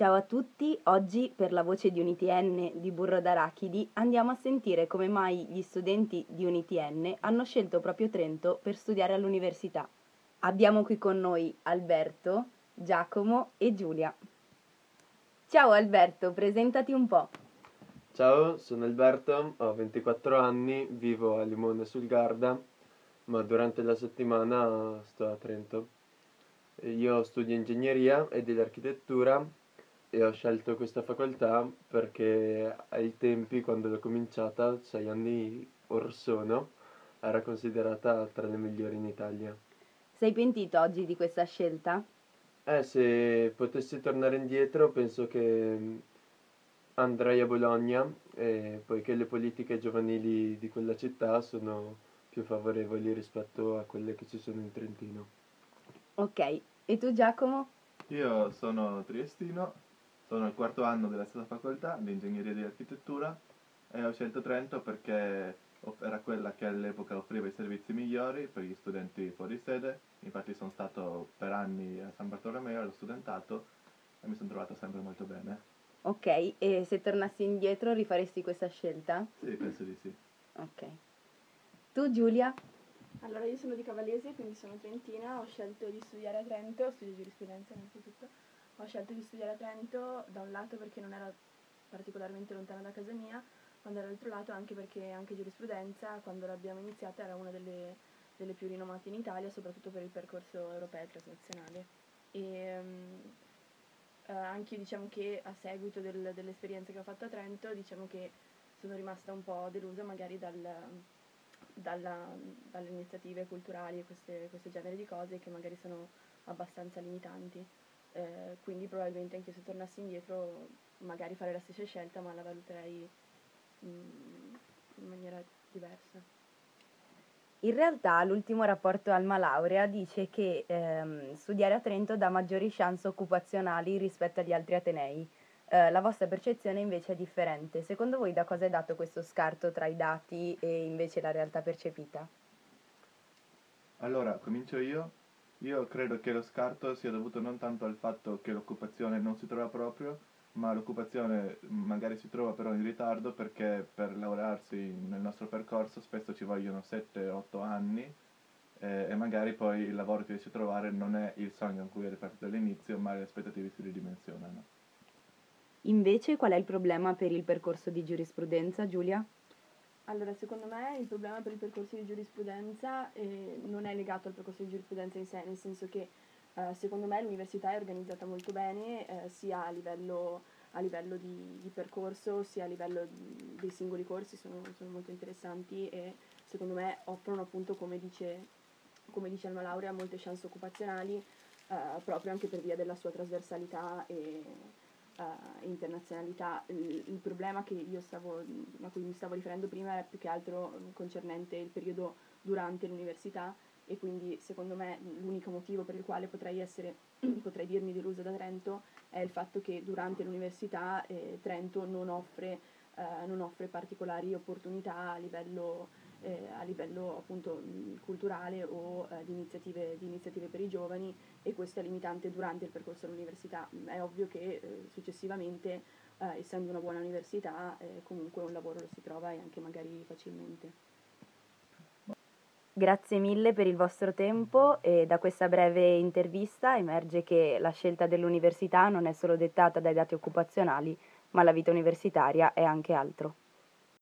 Ciao a tutti, oggi per la voce di UNITN di Burro d'Arachidi andiamo a sentire come mai gli studenti di UNITN hanno scelto proprio Trento per studiare all'università. Abbiamo qui con noi Alberto, Giacomo e Giulia. Ciao Alberto, presentati un po'. Ciao, sono Alberto, ho 24 anni, vivo a Limone sul Garda, ma durante la settimana sto a Trento. Io studio ingegneria e dell'architettura e ho scelto questa facoltà perché ai tempi, quando l'ho cominciata, sei anni or sono, era considerata tra le migliori in Italia. Sei pentito oggi di questa scelta? Eh, se potessi tornare indietro, penso che andrei a Bologna, eh, poiché le politiche giovanili di quella città sono più favorevoli rispetto a quelle che ci sono in Trentino. Ok, e tu Giacomo? Io sono triestino, sono al quarto anno della stessa facoltà di ingegneria di architettura e ho scelto Trento perché era quella che all'epoca offriva i servizi migliori per gli studenti fuori sede, infatti sono stato per anni a San Bartolomeo allo studentato e mi sono trovato sempre molto bene. Ok, e se tornassi indietro rifaresti questa scelta? Sì, penso di sì. Ok. Tu Giulia? Allora, io sono di Cavallese, quindi sono trentina, ho scelto di studiare a Trento, studio giurisprudenza innanzitutto, ho scelto di studiare a Trento da un lato perché non era particolarmente lontana da casa mia, ma dall'altro lato anche perché anche giurisprudenza, quando l'abbiamo iniziata, era una delle, delle più rinomate in Italia, soprattutto per il percorso europeo e transnazionale. E, um, eh, anche io diciamo che a seguito del, dell'esperienza che ho fatto a Trento, diciamo che sono rimasta un po' delusa magari dal, dalla, dalle iniziative culturali e queste, questo genere di cose che magari sono abbastanza limitanti. Eh, quindi probabilmente anche se tornassi indietro magari farei la stessa scelta ma la valuterei mh, mm, in maniera diversa. In realtà l'ultimo rapporto Alma Laurea dice che ehm, studiare a Trento dà maggiori chance occupazionali rispetto agli altri atenei. Eh, la vostra percezione invece è differente. Secondo voi da cosa è dato questo scarto tra i dati e invece la realtà percepita? Allora, comincio io. Io credo che lo scarto sia dovuto non tanto al fatto che l'occupazione non si trova proprio, ma l'occupazione magari si trova però in ritardo perché per laurearsi nel nostro percorso spesso ci vogliono 7-8 anni eh, e magari poi il lavoro che riesci a trovare non è il sogno in cui eri partito all'inizio, ma le aspettative si ridimensionano. Invece qual è il problema per il percorso di giurisprudenza, Giulia? Allora, secondo me il problema per il percorso di giurisprudenza eh, non è legato al percorso di giurisprudenza in sé, nel senso che eh, secondo me l'università è organizzata molto bene, eh, sia a livello, a livello di, di, percorso, sia a livello di, dei singoli corsi, sono, sono, molto interessanti e secondo me offrono appunto, come dice, come dice Alma Laurea, molte chance occupazionali, eh, proprio anche per via della sua trasversalità e uh, internazionalità. Il, il problema stavo, a cui mi stavo riferendo prima era più che altro concernente il periodo durante l'università e quindi secondo me l'unico motivo per il quale potrei, essere, potrei dirmi delusa da Trento è il fatto che durante l'università eh, Trento non offre, eh, non offre, particolari opportunità a livello, eh, a livello appunto culturale o eh, di iniziative, di, iniziative, per i giovani e questo è limitante durante il percorso dell'università. È ovvio che eh, successivamente, eh, essendo una buona università, comunque un lavoro lo si trova e anche magari facilmente. Grazie mille per il vostro tempo e da questa breve intervista emerge che la scelta dell'università non è solo dettata dai dati occupazionali, ma la vita universitaria è anche altro.